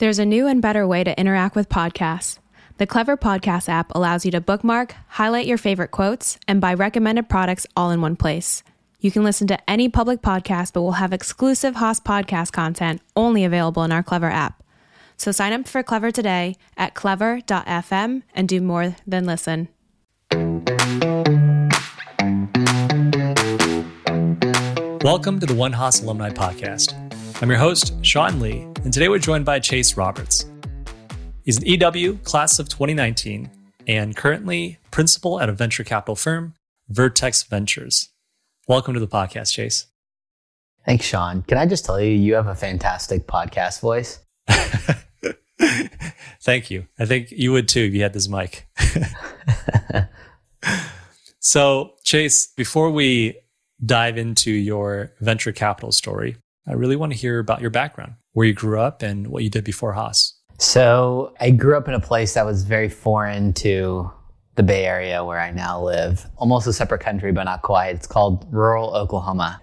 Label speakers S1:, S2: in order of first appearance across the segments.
S1: There's a new and better way to interact with podcasts. The Clever Podcast app allows you to bookmark, highlight your favorite quotes, and buy recommended products all in one place. You can listen to any public podcast, but we'll have exclusive Haas podcast content only available in our Clever app. So sign up for Clever today at clever.fm and do more than listen.
S2: Welcome to the One Haas Alumni Podcast. I'm your host, Sean Lee, and today we're joined by Chase Roberts. He's an EW class of 2019 and currently principal at a venture capital firm, Vertex Ventures. Welcome to the podcast, Chase.
S3: Thanks, Sean. Can I just tell you, you have a fantastic podcast voice?
S2: Thank you. I think you would too if you had this mic. so, Chase, before we dive into your venture capital story, I really want to hear about your background, where you grew up, and what you did before Haas.
S3: So, I grew up in a place that was very foreign to the Bay Area where I now live, almost a separate country, but not quite. It's called rural Oklahoma.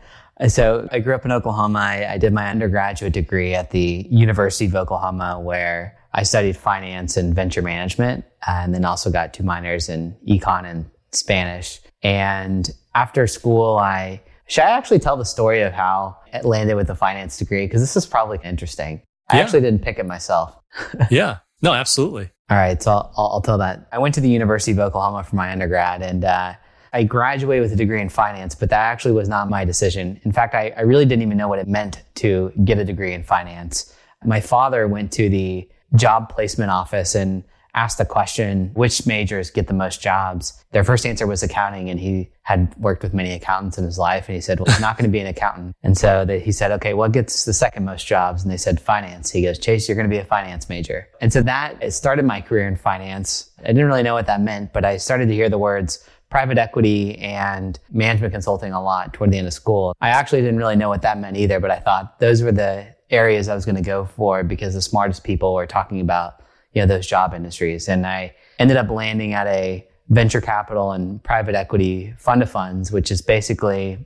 S3: So I grew up in Oklahoma. I, I, did my undergraduate degree at the University of Oklahoma, where I studied finance and venture management, and then also got two minors in econ and Spanish. And after school, I should I actually tell the story of how it landed with a finance degree because this is probably interesting. I actually didn't pick it myself.
S2: yeah. No, absolutely.
S3: All right, so I'll, I'll, tell that. I went to the University of Oklahoma for my undergrad, and uh, I graduated with a degree in finance, but that actually was not my decision. In fact, I, I really didn't even know what it meant to get a degree in finance. My father went to the job placement office and asked the question, which majors get the most jobs? Their first answer was accounting, and he had worked with many accountants in his life. And he said, well, he's not going to be an accountant. And so they, he said, okay, what gets the second most jobs? And they said, finance. He goes, Chase, you're going to be a finance major. And so that started my career in finance. I didn't really know what that meant, but I started to hear the words private equity and management consulting a lot toward the end of school. I actually didn't really know what that meant either, but I thought those were the areas I was going to go for because the smartest people were talking about, you know, those job industries. And I ended up landing at a venture capital and private equity fund of funds, which is basically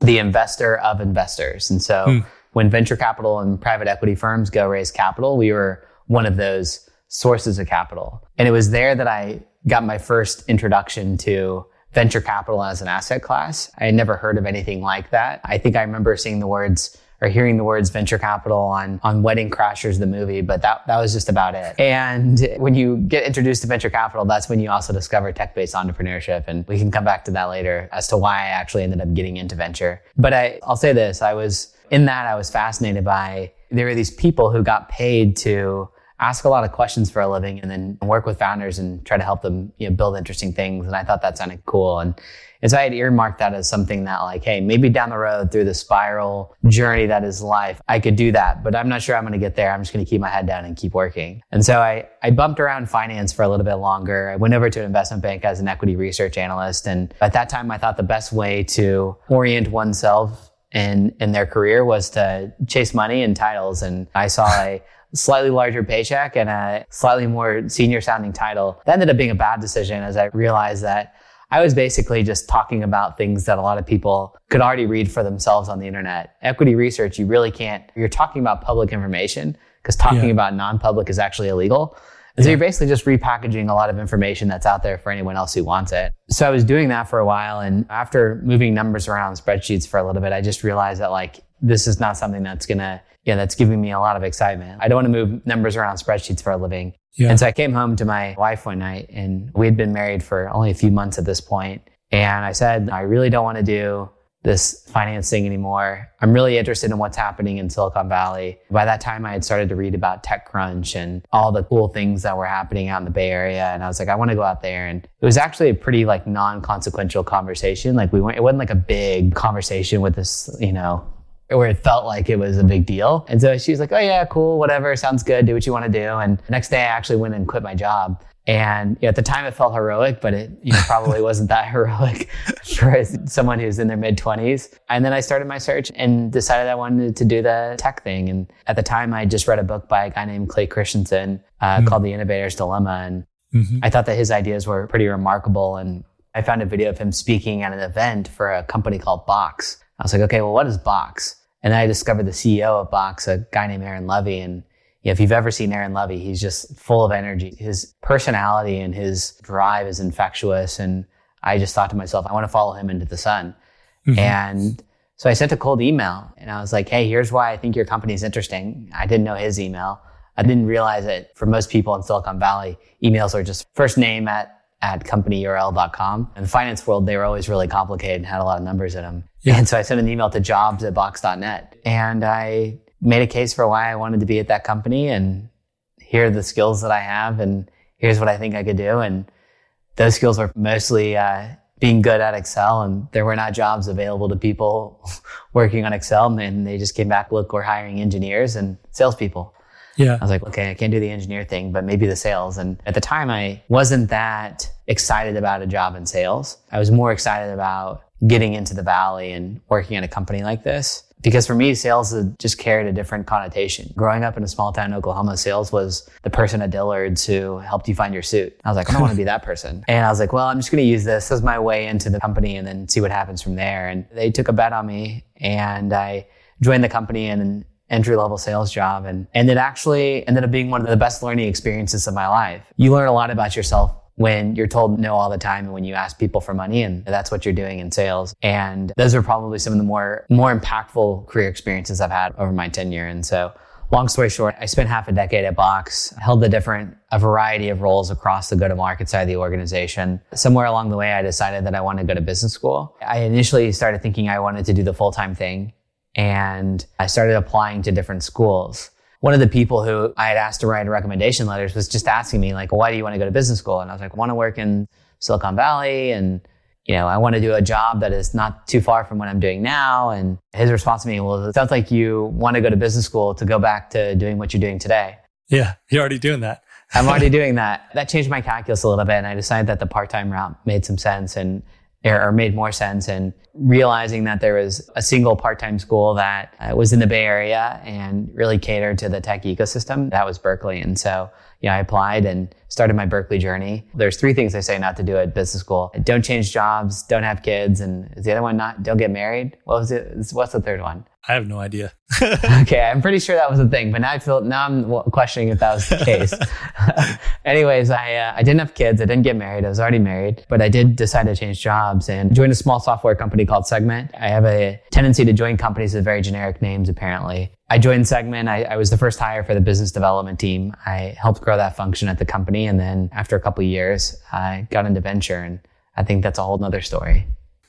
S3: the investor of investors. And so hmm. when venture capital and private equity firms go raise capital, we were one of those sources of capital. And it was there that I got my first introduction to venture capital as an asset class. I had never heard of anything like that. I think I remember seeing the words or hearing the words venture capital on, on Wedding Crashers, the movie, but that, that was just about it. And when you get introduced to venture capital, that's when you also discover tech-based entrepreneurship. And we can come back to that later as to why I actually ended up getting into venture. But I, I'll say this, I was, in that I was fascinated by, there were these people who got paid to ask a lot of questions for a living and then work with founders and try to help them you know, build interesting things. And I thought that sounded cool. And, and so I had earmarked that as something that like, hey, maybe down the road through the spiral journey that is life, I could do that, but I'm not sure I'm going to get there. I'm just going to keep my head down and keep working. And so I, I bumped around finance for a little bit longer. I went over to an investment bank as an equity research analyst. And at that time, I thought the best way to orient oneself in, in their career was to chase money and titles. And I saw a slightly larger paycheck and a slightly more senior sounding title. That ended up being a bad decision as I realized that I was basically just talking about things that a lot of people could already read for themselves on the internet. Equity research, you really can't, you're talking about public information because talking yeah. about non-public is actually illegal. And so you're basically just repackaging a lot of information that's out there for anyone else who wants it. So I was doing that for a while. And after moving numbers around spreadsheets for a little bit, I just realized that like, this is not something that's going to yeah, that's giving me a lot of excitement. I don't want to move numbers around spreadsheets for a living. Yeah. And so I came home to my wife one night and we had been married for only a few months at this point. And I said, I really don't want to do this financing anymore. I'm really interested in what's happening in Silicon Valley. By that time, I had started to read about TechCrunch and all the cool things that were happening out in the Bay Area. And I was like, I want to go out there. And it was actually a pretty like non-consequential conversation. Like we weren't, it wasn't like a big conversation with this, you know, where it felt like it was a big deal. And so she was like, oh yeah, cool, whatever, sounds good, do what you want to do. And the next day I actually went and quit my job. And you know, at the time it felt heroic, but it you know, probably wasn't that heroic for someone who's in their mid 20s. And then I started my search and decided I wanted to do the tech thing. And at the time I just read a book by a guy named Clay Christensen uh, mm-hmm. called The Innovator's Dilemma. And mm-hmm. I thought that his ideas were pretty remarkable. And I found a video of him speaking at an event for a company called Box. I was like, okay, well, what is Box? And then I discovered the CEO of Box, a guy named Aaron Levie. and you know, if you've ever seen Aaron Levie, he's just full of energy. His personality and his drive is infectious. And I just thought to myself, I want to follow him into the sun. Mm-hmm. And so I sent a cold email and I was like, Hey, here's why I think your company is interesting. I didn't know his email. I didn't realize that for most people in Silicon Valley, emails are just first name at at companyurl.com. In the finance world, they were always really complicated and had a lot of numbers in them. Yeah. And so I sent an email to jobs at box.net and I made a case for why I wanted to be at that company and here are the skills that I have and here's what I think I could do. And those skills were mostly uh, being good at Excel and there were not jobs available to people working on Excel and they just came back, look, we're hiring engineers and salespeople.
S2: Yeah.
S3: I was like, okay, I can't do the engineer thing, but maybe the sales. And at the time, I wasn't that excited about a job in sales. I was more excited about getting into the valley and working at a company like this. Because for me, sales just carried a different connotation. Growing up in a small town in Oklahoma, sales was the person at Dillard's who helped you find your suit. I was like, I don't want to be that person. And I was like, well, I'm just going to use this as my way into the company and then see what happens from there. And they took a bet on me and I joined the company and entry level sales job. And, and it actually ended up being one of the best learning experiences of my life. You learn a lot about yourself when you're told no all the time and when you ask people for money and that's what you're doing in sales. And those are probably some of the more, more impactful career experiences I've had over my tenure. And so long story short, I spent half a decade at Box, held a different, a variety of roles across the go-to-market side of the organization. Somewhere along the way, I decided that I wanted to go to business school. I initially started thinking I wanted to do the full-time thing and I started applying to different schools. One of the people who I had asked to write recommendation letters was just asking me, like, why do you want to go to business school? And I was like, I want to work in Silicon Valley and, you know, I want to do a job that is not too far from what I'm doing now. And his response to me, well, it sounds like you want to go to business school to go back to doing what you're doing today.
S2: Yeah, you're already doing that.
S3: I'm already doing that. That changed my calculus a little bit. And I decided that the part-time route made some sense. And or made more sense and realizing that there was a single part-time school that uh, was in the Bay Area and really catered to the tech ecosystem. That was Berkeley. And so, yeah, I applied and started my Berkeley journey. There's three things I say not to do at business school. Don't change jobs, don't have kids, and is the other one not, don't get married? What was it? What's the third one?
S2: I have no idea.
S3: okay, I'm pretty sure that was the thing, but now I feel now I'm questioning if that was the case. Anyways, I uh, I didn't have kids. I didn't get married. I was already married, but I did decide to change jobs and join a small software company called Segment. I have a tendency to join companies with very generic names, apparently. I joined Segment. I, I was the first hire for the business development team. I helped grow that function at the company, and then after a couple years, I got into venture, and I think that's a whole nother story.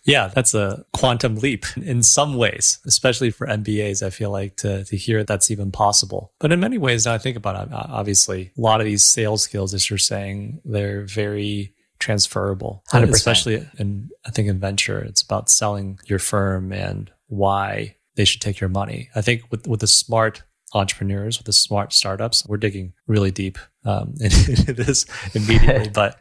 S2: Yeah, that's a quantum leap in some ways, especially for MBAs. I feel like to, to hear that's even possible. But in many ways, now I think about it, obviously, a lot of these sales skills, as you're saying, they're very transferable.
S3: 100%.
S2: Especially in, I think in venture, it's about selling your firm and why they should take your money. I think with, with the smart entrepreneurs, with the smart startups, we're digging really deep um, into this immediately. but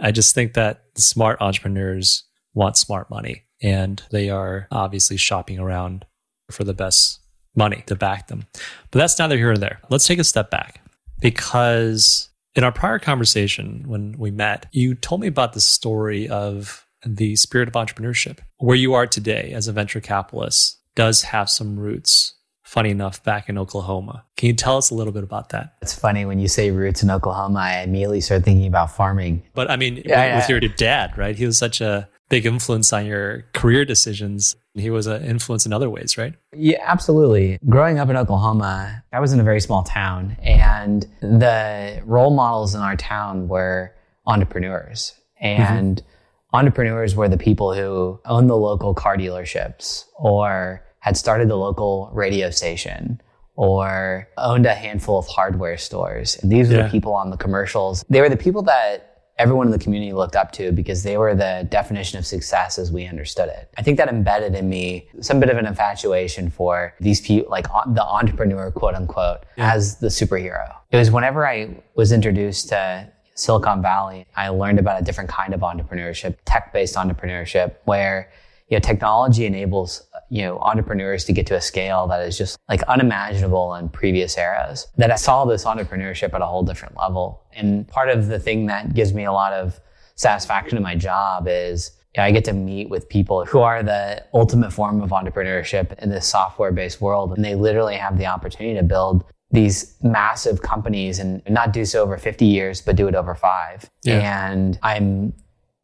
S2: I just think that the smart entrepreneurs want smart money and they are obviously shopping around for the best money to back them. But that's neither here nor there. Let's take a step back because in our prior conversation when we met, you told me about the story of the spirit of entrepreneurship. Where you are today as a venture capitalist does have some roots funny enough, back in Oklahoma. Can you tell us a little bit about that?
S3: It's funny when you say roots in Oklahoma, I immediately start thinking about farming.
S2: But I mean, yeah, with yeah. your dad, right? He was such a big influence on your career decisions. He was an influence in other ways, right?
S3: Yeah, absolutely. Growing up in Oklahoma, I was in a very small town, and the role models in our town were entrepreneurs. And mm-hmm. entrepreneurs were the people who owned the local car dealerships or had started the local radio station or owned a handful of hardware stores. And these were yeah. the people on the commercials. They were the people that everyone in the community looked up to because they were the definition of success as we understood it. I think that embedded in me some bit of an infatuation for these people, like the entrepreneur, quote unquote, yeah. as the superhero. It was whenever I was introduced to Silicon Valley, I learned about a different kind of entrepreneurship, tech-based entrepreneurship, where you know, technology enables you know, entrepreneurs to get to a scale that is just like unimaginable in previous eras. That I saw this entrepreneurship at a whole different level. And part of the thing that gives me a lot of satisfaction in my job is you know, I get to meet with people who are the ultimate form of entrepreneurship in this software based world. And they literally have the opportunity to build these massive companies and not do so over 50 years, but do it over five. Yeah. And I'm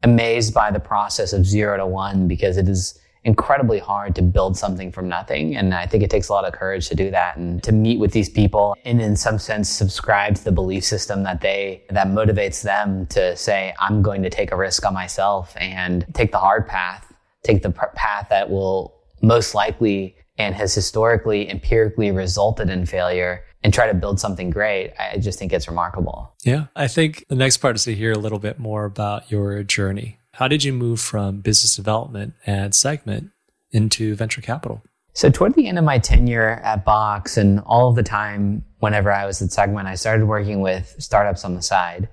S3: amazed by the process of zero to one because it is incredibly hard to build something from nothing. And I think it takes a lot of courage to do that and to meet with these people and in some sense subscribe to the belief system that they, that motivates them to say, I'm going to take a risk on myself and take the hard path, take the path that will most likely and has historically empirically resulted in failure and try to build something great, I just think it's remarkable.
S2: Yeah. I think the next part is to hear a little bit more about your journey. How did you move from business development and segment into venture capital?
S3: So, toward the end of my tenure at Box and all of the time whenever I was at Segment, I started working with startups on the side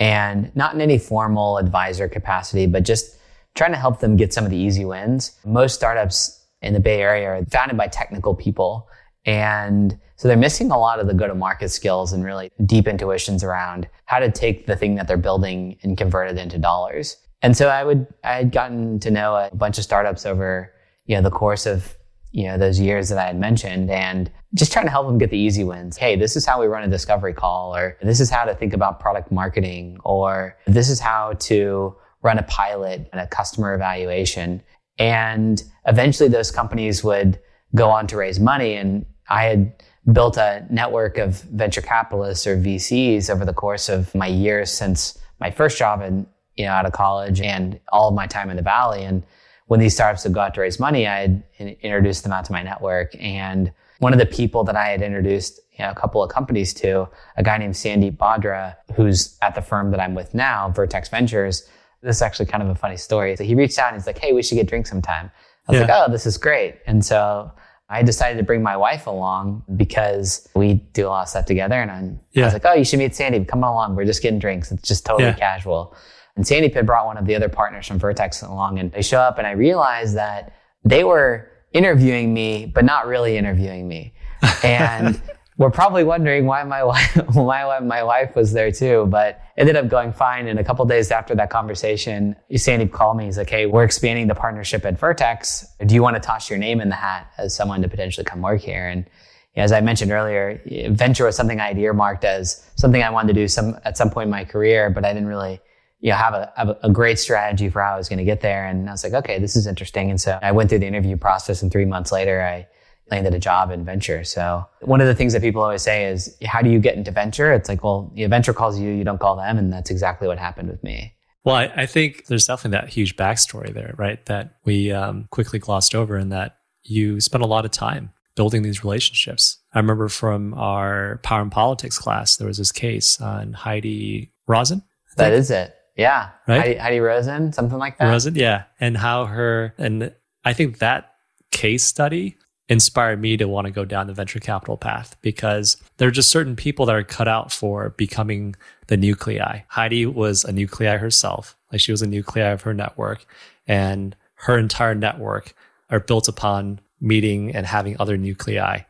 S3: and not in any formal advisor capacity, but just trying to help them get some of the easy wins. Most startups in the Bay Area are founded by technical people. And so they're missing a lot of the go to market skills and really deep intuitions around how to take the thing that they're building and convert it into dollars. And so I would, I had gotten to know a bunch of startups over, you know, the course of, you know, those years that I had mentioned and just trying to help them get the easy wins. Hey, this is how we run a discovery call, or this is how to think about product marketing, or this is how to run a pilot and a customer evaluation. And eventually those companies would go on to raise money. And I had built a network of venture capitalists or VCs over the course of my years since my first job in, you know, out of college and all of my time in the Valley. And when these startups had got to raise money, I had introduced them out to my network. And one of the people that I had introduced you know, a couple of companies to, a guy named Sandeep Bhadra, who's at the firm that I'm with now, Vertex Ventures. This is actually kind of a funny story. So he reached out and he's like, Hey, we should get drinks sometime. I was yeah. like, Oh, this is great. And so I decided to bring my wife along because we do a lot of stuff together. And I, yeah. I was like, oh, you should meet Sandy. Come along. We're just getting drinks. It's just totally yeah. casual. And Sandy had brought one of the other partners from Vertex along and they show up and I realized that they were interviewing me, but not really interviewing me. And we're probably wondering why my wife, why my wife was there too, but ended up going fine. And a couple days after that conversation, Sandy called me. He's like, Hey, we're expanding the partnership at Vertex. Do you want to toss your name in the hat as someone to potentially come work here? And as I mentioned earlier, venture was something I had earmarked as something I wanted to do some, at some point in my career, but I didn't really, you know, have a, have a great strategy for how I was going to get there. And I was like, okay, this is interesting. And so I went through the interview process and three months later, I landed a job in venture. So one of the things that people always say is, how do you get into venture? It's like, well, the venture calls you, you don't call them. And that's exactly what happened with me.
S2: Well, I, I think there's definitely that huge backstory there, right? That we um, quickly glossed over and that you spent a lot of time building these relationships. I remember from our power and politics class, there was this case on Heidi Roizen.
S3: That is it. Yeah. Right? Heidi, Heidi Roizen, something like that.
S2: Roizen, yeah. And how her, and I think that case study inspired me to want to go down the venture capital path because there are just certain people that are cut out for becoming the nuclei. Heidi was a nuclei herself, like she was a nuclei of her network, and her entire network are built upon meeting and having other nuclei,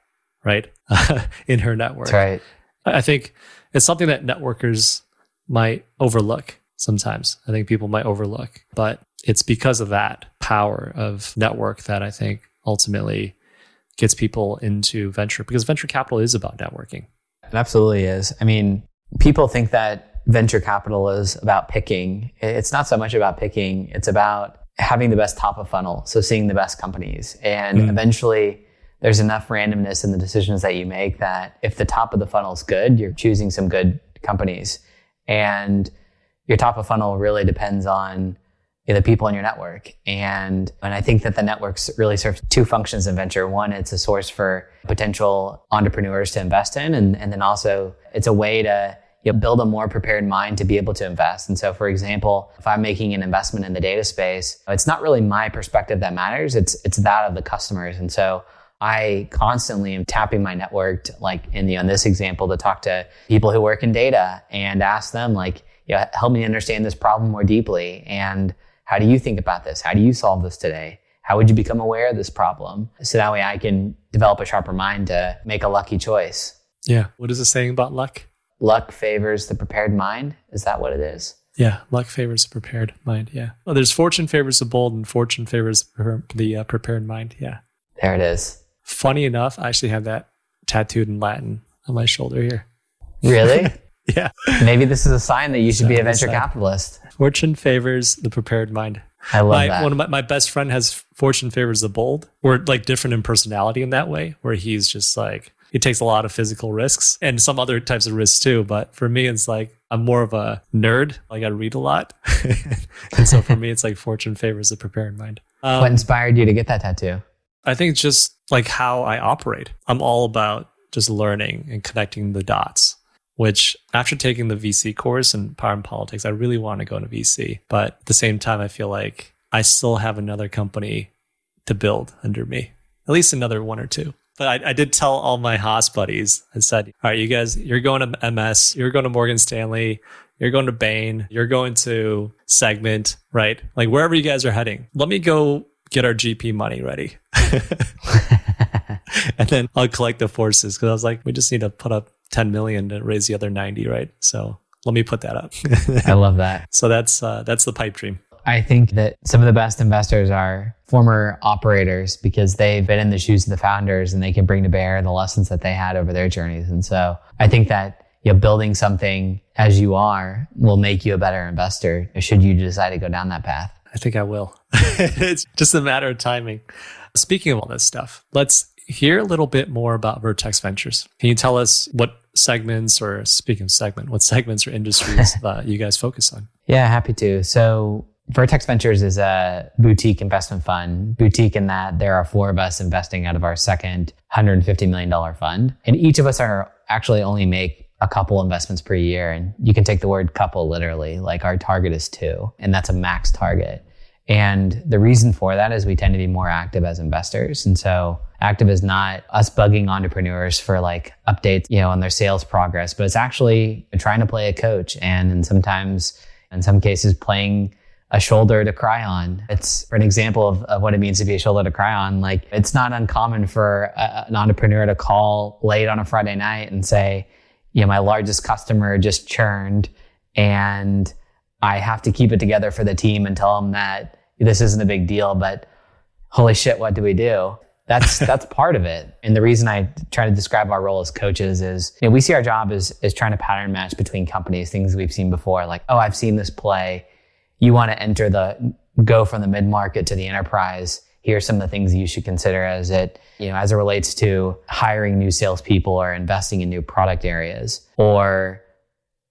S2: right, in her network.
S3: That's right.
S2: I think it's something that networkers might overlook sometimes. I think people might overlook, but it's because of that power of network that I think ultimately gets people into venture because venture capital is about networking.
S3: It absolutely is. I mean, people think that venture capital is about picking. It's not so much about picking, it's about having the best top of funnel. So seeing the best companies. And mm. eventually, there's enough randomness in the decisions that you make that if the top of the funnel is good, you're choosing some good companies. And your top of funnel really depends on the people in your network. And, and I think that the networks really serve two functions in venture. One, it's a source for potential entrepreneurs to invest in. And, and then also it's a way to you know, build a more prepared mind to be able to invest. And so, for example, if I'm making an investment in the data space, it's not really my perspective that matters. It's, it's that of the customers. And so I constantly am tapping my network, to, like in, the, in this example, to talk to people who work in data and ask them, like, you know, help me understand this problem more deeply. And how do you think about this? How do you solve this today? How would you become aware of this problem? So that way I can develop a sharper mind to make a lucky choice.
S2: Yeah. What is the saying about luck?
S3: Luck favors the prepared mind. Is that what it is?
S2: Yeah, luck favors the prepared mind. Yeah. Well, there's fortune favors the bold, and fortune favors the uh, prepared mind. Yeah.
S3: There it is.
S2: Funny enough, I actually have that tattooed in Latin on my shoulder here.
S3: Really?
S2: Yeah.
S3: Maybe this is a sign that you should be a venture capitalist.
S2: Fortune favors the prepared mind.
S3: I love
S2: my,
S3: that.
S2: One of my, my best friend has fortune favors the bold. We're like different in personality in that way, where he's just like he takes a lot of physical risks and some other types of risks too. But for me, it's like I'm more of a nerd. Like I read a lot, and so for me, it's like fortune favors the prepared mind. Um,
S3: what inspired you to get that tattoo?
S2: I think it's just like how I operate. I'm all about just learning and connecting the dots. Which after taking the VC course in Power and Politics, I really want to go into VC. But at the same time, I feel like I still have another company to build under me, at least another one or two. But I, I did tell all my Haas buddies, I said, all right, you guys, you're going to MS, you're going to Morgan Stanley, you're going to Bain, you're going to Segment, right? Like wherever you guys are heading, let me go get our GP money ready. and then I'll collect the forces because I was like, we just need to put up 10 million to raise the other 90, right? So let me put that up.
S3: I love that.
S2: so that's uh, that's the pipe dream.
S3: I think that some of the best investors are former operators because they've been in the shoes of the founders and they can bring to bear the lessons that they had over their journeys. And so I think that you know, building something as you are will make you a better investor should you decide to go down that path.
S2: I think I will. it's just a matter of timing. Speaking of all this stuff, let's hear a little bit more about Vertex Ventures. Can you tell us what segments, or speaking of segment, what segments or industries uh, you guys focus on?
S3: Yeah, happy to. So Vertex Ventures is a boutique investment fund. Boutique in that there are four of us investing out of our second $150 million fund. And each of us are actually only make a couple investments per year. And you can take the word couple literally, like our target is two, and that's a max target. And the reason for that is we tend to be more active as investors. And so active is not us bugging entrepreneurs for like updates, you know, on their sales progress, but it's actually trying to play a coach and, and sometimes in some cases playing a shoulder to cry on. It's for an example of, of what it means to be a shoulder to cry on. Like it's not uncommon for a, an entrepreneur to call late on a Friday night and say, you know, my largest customer just churned and I have to keep it together for the team and tell them that this isn't a big deal, but holy shit, what do we do? That's that's part of it. And the reason I try to describe our role as coaches is you know, we see our job as as trying to pattern match between companies, things we've seen before, like, oh, I've seen this play. You want to enter the go from the mid market to the enterprise. Here are some of the things you should consider as it, you know, as it relates to hiring new salespeople or investing in new product areas. Or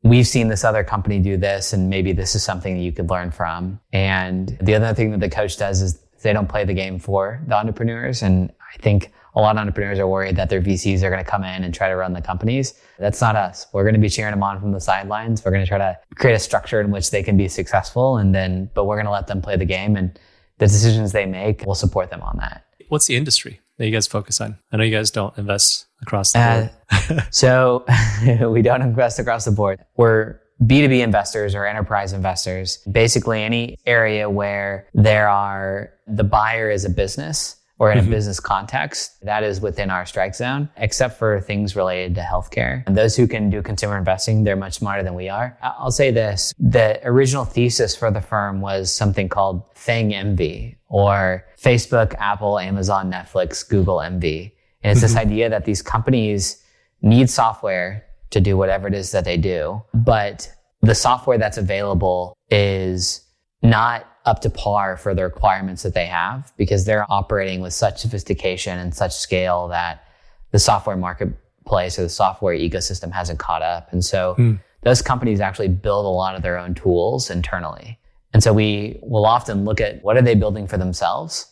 S3: we've seen this other company do this and maybe this is something that you could learn from. And the other thing that the coach does is they don't play the game for the entrepreneurs. And I think a lot of entrepreneurs are worried that their VCs are going to come in and try to run the companies. That's not us. We're going to be cheering them on from the sidelines. We're going to try to create a structure in which they can be successful. And then, but we're going to let them play the game and the decisions they make, we'll support them on that.
S2: What's the industry that you guys focus on? I know you guys don't invest across the board.
S3: Uh, so we don't invest across the board. We're B2B investors or enterprise investors. Basically any area where there are, the buyer is a business or in a business context, that is within our strike zone, except for things related to healthcare. And those who can do consumer investing, they're much smarter than we are. I'll say this, the original thesis for the firm was something called FANG Envy or Facebook, Apple, Amazon, Netflix, Google Envy. And it's this mm-hmm. idea that these companies need software to do whatever it is that they do, but the software that's available is not up to par for the requirements that they have because they're operating with such sophistication and such scale that the software marketplace or the software ecosystem hasn't caught up. And so hmm. those companies actually build a lot of their own tools internally. And so we will often look at what are they building for themselves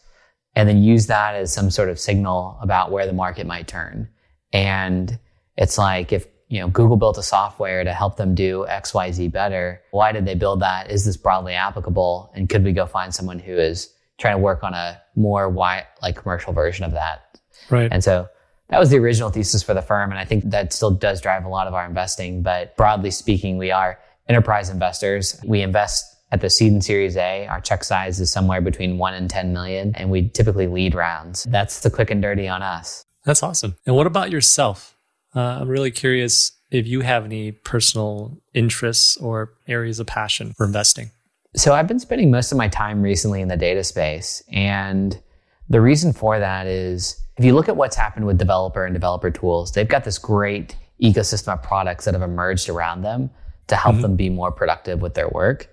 S3: and then use that as some sort of signal about where the market might turn. And it's like if you know Google built a software to help them do XYZ better, why did they build that? Is this broadly applicable? And could we go find someone who is trying to work on a more wide like commercial version of that?
S2: Right.
S3: And so that was the original thesis for the firm. And I think that still does drive a lot of our investing. But broadly speaking, we are enterprise investors. We invest at the seed and series A. Our check size is somewhere between one and 10 million. And we typically lead rounds. That's the quick and dirty on us.
S2: That's awesome. And what about yourself? Uh, I'm really curious if you have any personal interests or areas of passion for investing.
S3: So I've been spending most of my time recently in the data space. And the reason for that is if you look at what's happened with developer and developer tools, they've got this great ecosystem of products that have emerged around them to help mm-hmm. them be more productive with their work.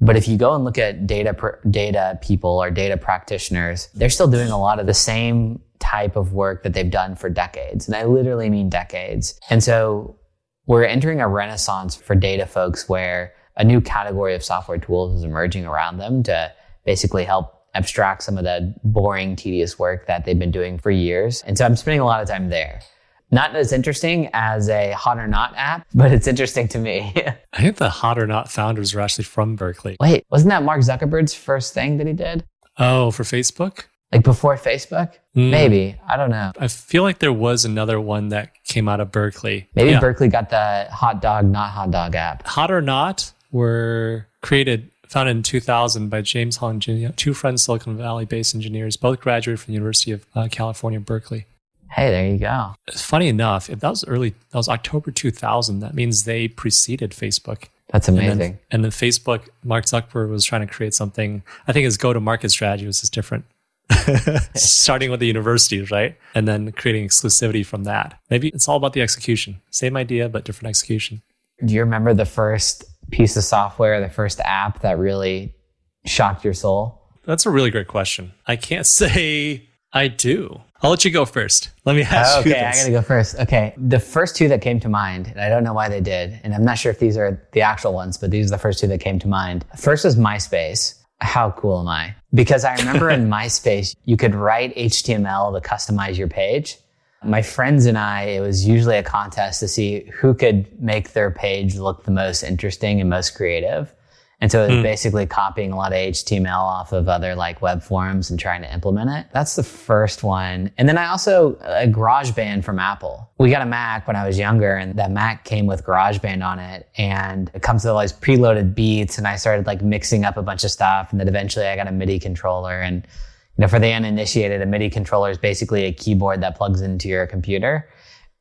S3: But if you go and look at data data people or data practitioners, they're still doing a lot of the same type of work that they've done for decades. And I literally mean decades. And so we're entering a renaissance for data folks where a new category of software tools is emerging around them to basically help abstract some of the boring, tedious work that they've been doing for years. And so I'm spending a lot of time there. Not as interesting as a Hot or Not app, but it's interesting to me.
S2: I think the Hot or Not founders were actually from Berkeley.
S3: Wait, wasn't that Mark Zuckerberg's first thing that he did?
S2: Oh, for Facebook?
S3: Like before Facebook? Mm. Maybe. I don't know.
S2: I feel like there was another one that came out of Berkeley.
S3: Maybe yeah. Berkeley got the hot dog, not hot dog app.
S2: Hot or Not were created founded in 2000 by James Hong two friends, Silicon Valley based engineers, both graduated from the University of uh, California, Berkeley.
S3: Hey, there you go.
S2: It's funny enough, if that was early, that was October 2000, that means they preceded Facebook.
S3: That's amazing.
S2: And then, and then Facebook, Mark Zuckerberg was trying to create something. I think his go to market strategy was just different. Starting with the universities, right? And then creating exclusivity from that. Maybe it's all about the execution. Same idea, but different execution.
S3: Do you remember the first piece of software, the first app that really shocked your soul?
S2: That's a really great question. I can't say I do. I'll let you go first. Let me ask
S3: okay,
S2: you.
S3: Okay, I gotta go first. Okay. The first two that came to mind, and I don't know why they did, and I'm not sure if these are the actual ones, but these are the first two that came to mind. First is MySpace. How cool am I? Because I remember in MySpace, you could write HTML to customize your page. My friends and I, it was usually a contest to see who could make their page look the most interesting and most creative. And so it was mm. basically copying a lot of HTML off of other like web forums and trying to implement it. That's the first one. And then I also, a GarageBand from Apple. We got a Mac when I was younger and that Mac came with GarageBand on it and it comes with all these preloaded beats and I started like mixing up a bunch of stuff and then eventually I got a MIDI controller and you know, for the uninitiated, a MIDI controller is basically a keyboard that plugs into your computer.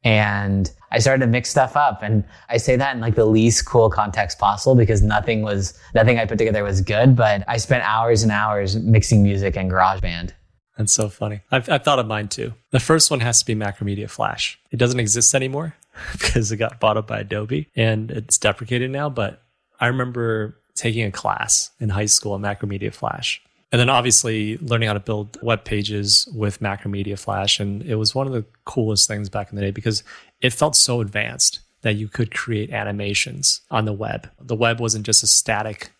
S3: And I started to mix stuff up. And I say that in like the least cool context possible because nothing was, nothing I put together was good, but I spent hours and hours mixing music in GarageBand.
S2: That's so funny. I've, I've thought of mine too. The first one has to be Macromedia Flash. It doesn't exist anymore because it got bought up by Adobe and it's deprecated now. But I remember taking a class in high school on Macromedia Flash and then obviously learning how to build web pages with Macromedia Flash. And it was one of the coolest things back in the day because it felt so advanced that you could create animations on the web. The web wasn't just a static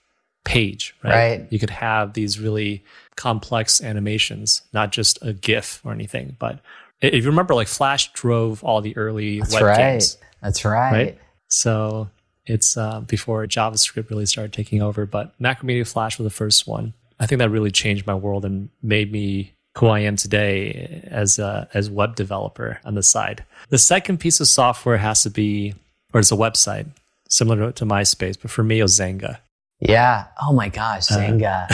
S2: page, right?
S3: right?
S2: You could have these really complex animations, not just a GIF or anything. But if you remember, like Flash drove all the early
S3: That's
S2: web
S3: right.
S2: games.
S3: That's right.
S2: Right. So it's uh, before JavaScript really started taking over, but Macromedia Flash was the first one. I think that really changed my world and made me who I am today as a, as web developer on the side. The second piece of software has to be, or it's a website similar to, to MySpace, but for me, it was Xanga.
S3: Yeah. Oh my gosh, Xanga.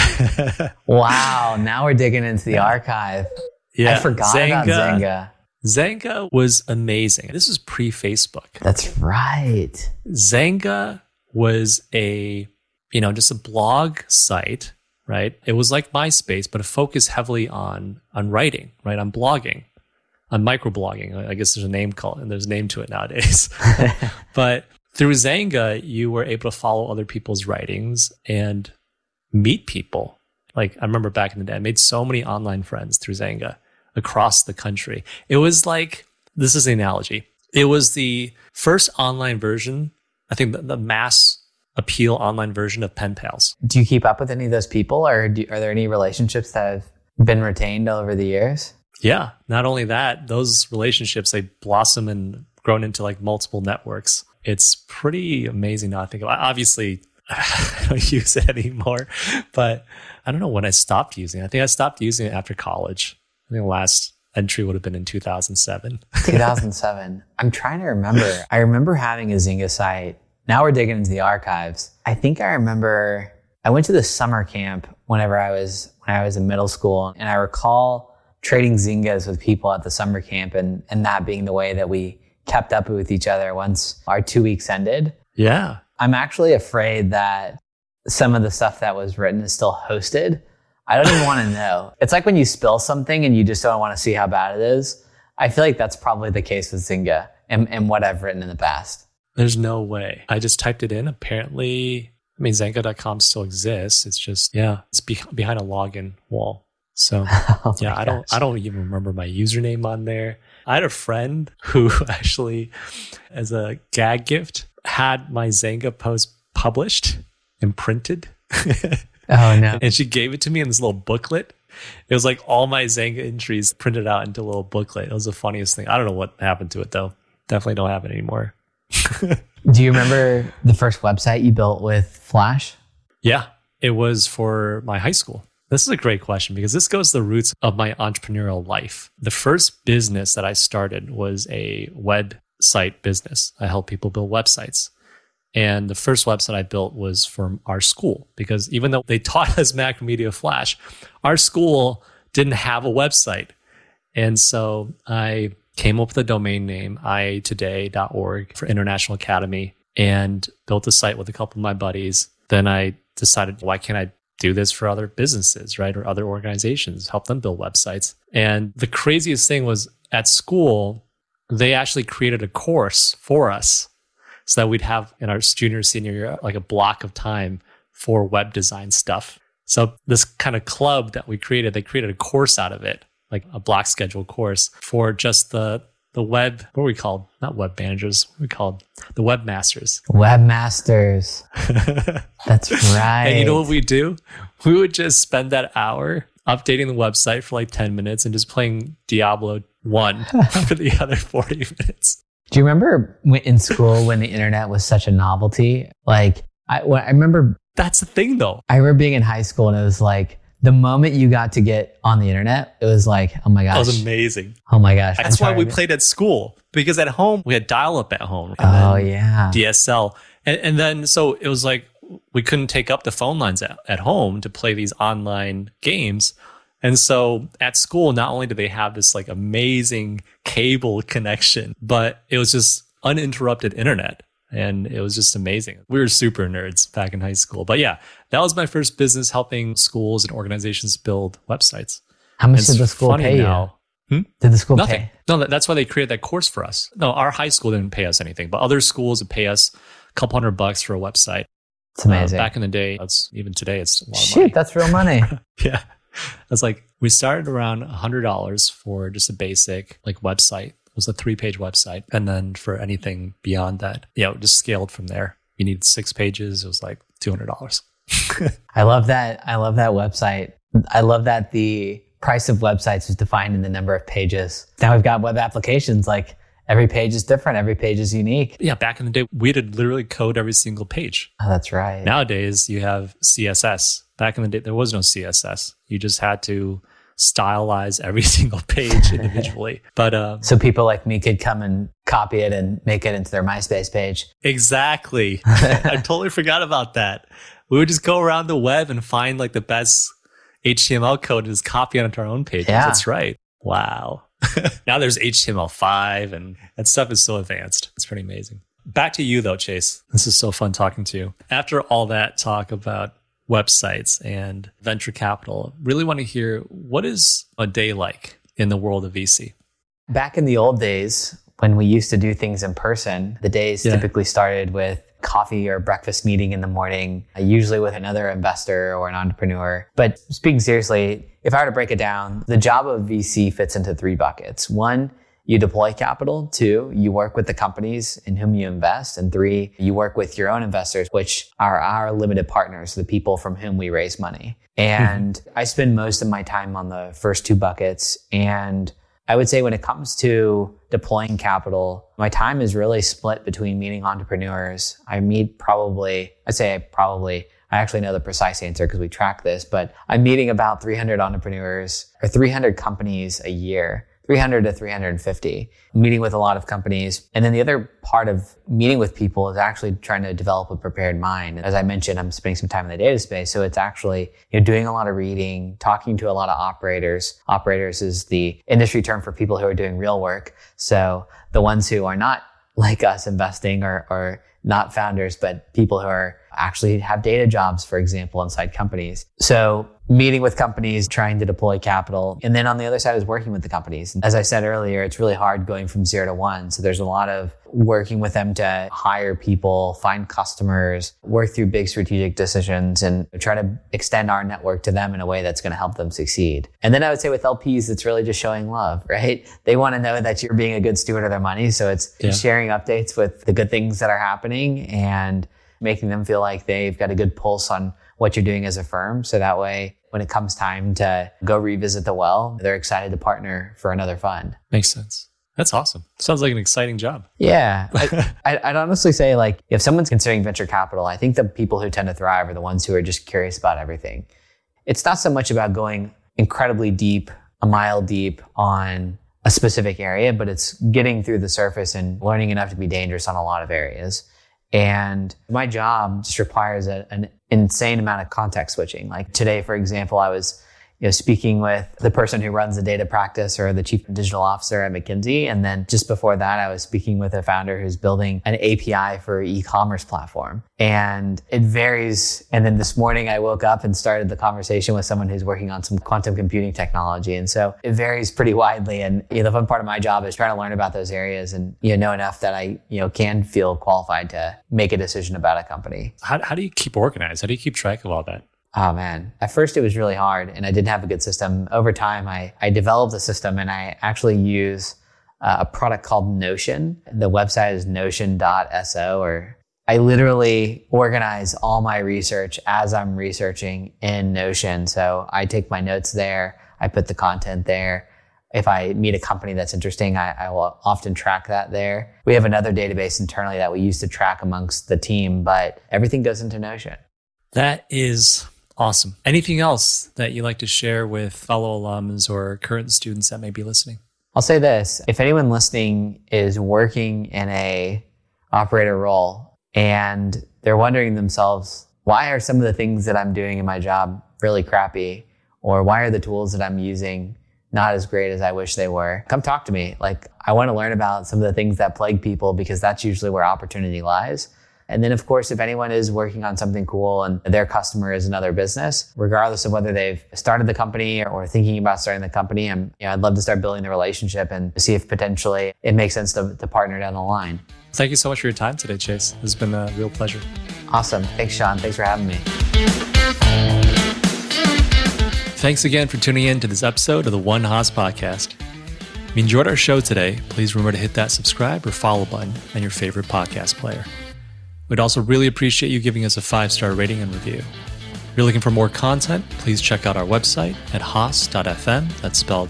S3: Uh, wow. Now we're digging into the archive. Yeah. I forgot Xanga, about Xanga.
S2: Xanga was amazing. This was pre Facebook.
S3: That's right.
S2: Xanga was a, you know, just a blog site right? It was like MySpace, but focused heavily on on writing, right? On blogging, on microblogging. I guess there's a name called and there's a name to it nowadays. but through Xanga, you were able to follow other people's writings and meet people. Like I remember back in the day, I made so many online friends through Xanga across the country. It was like this is the analogy. It was the first online version. I think the, the mass appeal online version of pen pals.
S3: Do you keep up with any of those people, or do, are there any relationships that have been retained over the years?
S2: Yeah. Not only that, those relationships they blossom and grown into like multiple networks. It's pretty amazing now. I think about. Obviously, I don't use it anymore, but I don't know when I stopped using it. I think I stopped using it after college. I think the last entry would have been in 2007.
S3: 2007. I'm trying to remember. I remember having a Xanga site now we're digging into the archives. I think I remember I went to the summer camp whenever I was when I was in middle school, and I recall trading zingas with people at the summer camp, and and that being the way that we kept up with each other once our two weeks ended.
S2: Yeah,
S3: I'm actually afraid that some of the stuff that was written is still hosted. I don't even want to know. It's like when you spill something and you just don't want to see how bad it is. I feel like that's probably the case with Xanga and, and what I've written in the past.
S2: There's no way. I just typed it in. Apparently, I mean, Xanga.com still exists. It's just, yeah, it's be- behind a login wall. So
S3: Oh
S2: yeah, I don't. I don't even remember my username on there. I had a friend who actually, as a gag gift, had my Xanga post published and printed.
S3: Oh no.
S2: and she gave it to me in this little booklet. It was like all my Xanga entries printed out into a little booklet. It was the funniest thing. I don't know what happened to it though. Definitely don't have it anymore.
S3: Do you remember the first website you built with Flash?
S2: Yeah, it was for my high school. This is a great question because this goes to the roots of my entrepreneurial life. The first business that I started was a website business. I help people build websites. And the first website I built was for our school because even though they taught us Macromedia Flash, our school didn't have a website. And so I came up with a domain name, iatoday.org for International Academy, and built a site with a couple of my buddies. Then I decided, why can't I do this for other businesses, right? Or other organizations, help them build websites. And the craziest thing was at school, they actually created a course for us so that we'd have in our junior, senior year, like a block of time for web design stuff. So this kind of club that we created, they created a course out of it, like a block schedule course for just the the web. What were we called? Not web managers. We called the webmasters.
S3: Webmasters. That's right.
S2: And you know what we do? We would just spend that hour updating the website for like 10 minutes and just playing Diablo 1 for the other 40 minutes.
S3: Do you remember in school when the internet was such a novelty? Like, I, I remember,
S2: That's the thing though.
S3: I remember being in high school and it was like the moment you got to get on the internet, it was like, oh my gosh.
S2: That was amazing.
S3: oh my gosh.
S2: That's why we played at school because at home we had dial up at home.
S3: Oh yeah,
S2: DSL. And, and then so it was like we couldn't take up the phone lines at, at home to play these online games. And so at school, not only did they have this like amazing cable connection, but it was just uninterrupted internet. And it was just amazing. We were super nerds back in high school. But yeah, that was my first business helping schools and organizations build websites.
S3: how much
S2: And
S3: did the school pay you?
S2: now.
S3: Did the school
S2: Nothing.
S3: pay?
S2: No, that's why they created that course for us. No, our high school didn't pay us anything, but other schools would pay us a couple hundred bucks for a website.
S3: It's amazing.
S2: Uh, back in the day, that's even today, it's a lot of
S3: Shoot,
S2: money.
S3: that's real money.
S2: Yeah. It's like we started around $100 for just a basic like website. Was a three page website. And then for anything beyond that, yeah, it just scaled from there. You need six pages. It was like $200.
S3: I love that. I love that website. I love that the price of websites is defined in the number of pages. Now we've got web applications like every page is different, every page is unique.
S2: Yeah. Back in the day, we had to literally code every single page.
S3: Oh, that's right.
S2: Nowadays, you have CSS. Back in the day, there was no CSS. You just had to stylize every single page individually. but um,
S3: So people like me could come and copy it and make it into their MySpace page.
S2: exactly, I totally forgot about that. We would just go around the web and find like the best HTML code and just copy it onto our own pages.
S3: Yeah.
S2: That's right. Wow. now there's HTML5 and that stuff is so advanced. It's pretty amazing. Back to you though, Chase. This is so fun talking to you. After all that talk about websites and venture capital, really want to hear what is a day like in the world of VC?
S3: Back in the old days, when we used to do things in person, the days
S2: Yeah.
S3: typically started with coffee or breakfast meeting in the morning, uh, usually with another investor or an entrepreneur. But speaking seriously, if I were to break it down, the job of VC fits into three buckets. One, you deploy capital. Two, you work with the companies in whom you invest. And three, you work with your own investors, which are our limited partners, the people from whom we raise money. Mm-hmm. And I spend most of my time on the first two buckets. And I would say when it comes to deploying capital, my time is really split between meeting entrepreneurs. I meet probably, I'd say I probably, I actually know the precise answer because we track this, but I'm meeting about 300 entrepreneurs or 300 companies a year. 300 to 350, meeting with a lot of companies. And then the other part of meeting with people is actually trying to develop a prepared mind. As I mentioned, I'm spending some time in the data space. So it's actually, you know, doing a lot of reading, talking to a lot of operators. Operators is the industry term for people who are doing real work. So the ones who are not like us investing or, or not founders, but people who are actually have data jobs, for example, inside companies. So meeting with companies, trying to deploy capital. And then on the other side is working with the companies. As I said earlier, it's really hard going from zero to one. So there's a lot of working with them to hire people, find customers, work through big strategic decisions and try to extend our network to them in a way that's going to help them succeed. And then I would say with LPs, it's really just showing love, right? They want to know that you're being a good steward of their money. So it's yeah. sharing updates with the good things that are happening and making them feel like they've got a good pulse on what you're doing as a firm. So that way when it comes time to go revisit the well, they're excited to partner for another fund.
S2: Makes sense. That's awesome. Sounds like an exciting job.
S3: Yeah. I, would honestly say, like, if someone's considering venture capital, I think the people who tend to thrive are the ones who are just curious about everything. It's not so much about going incredibly deep, a mile deep on a specific area, but it's getting through the surface and learning enough to be dangerous on a lot of areas. And my job just requires a, an insane amount of context switching. Like today, for example, I was you know, speaking with the person who runs the data practice or the chief digital officer at McKinsey. And then just before that, I was speaking with a founder who's building an API for e-commerce platform. And it varies. And then this morning I woke up and started the conversation with someone who's working on some quantum computing technology. And so it varies pretty widely. And you know, the fun part of my job is trying to learn about those areas and you know, know enough that I, you know, can feel qualified to make a decision about a company.
S2: How, how do you keep organized? How do you keep track of all that?
S3: Oh man. At first it was really hard and I didn't have a good system. Over time, I, I developed a system and I actually use uh, a product called Notion. The website is notion.so or I literally organize all my research as I'm researching in Notion. So I take my notes there. I put the content there. If I meet a company that's interesting, I, I, will often track that there. We have another database internally that we use to track amongst the team, but everything goes into Notion.
S2: That is Awesome. Anything else that you like to share with fellow alums or current students that may be listening?
S3: I'll say this. If anyone listening is working in a operator role and they're wondering themselves, why are some of the things that I'm doing in my job really crappy? Or why are the tools that I'm using not as great as I wish they were? Come talk to me. Like, I want to learn about some of the things that plague people because that's usually where opportunity lies. And then, of course, if anyone is working on something cool and their customer is another business, regardless of whether they've started the company or thinking about starting the company, I'm, you know, I'd love to start building the relationship and see if potentially it makes sense to, to partner down the line.
S2: Thank you so much for your time today, Chase. It's been a real pleasure.
S3: Awesome. Thanks, Sean. Thanks for having me.
S2: Thanks again for tuning in to this episode of the One Haas podcast. If you enjoyed our show today, please remember to hit that subscribe or follow button on your favorite podcast player. We'd also really appreciate you giving us a five star rating and review. If you're looking for more content, please check out our website at haas.fm. That's spelled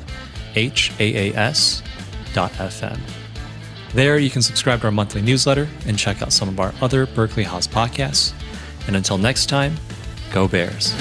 S2: H A A S dot FM. There, you can subscribe to our monthly newsletter and check out some of our other Berkeley Haas podcasts. And until next time, go Bears.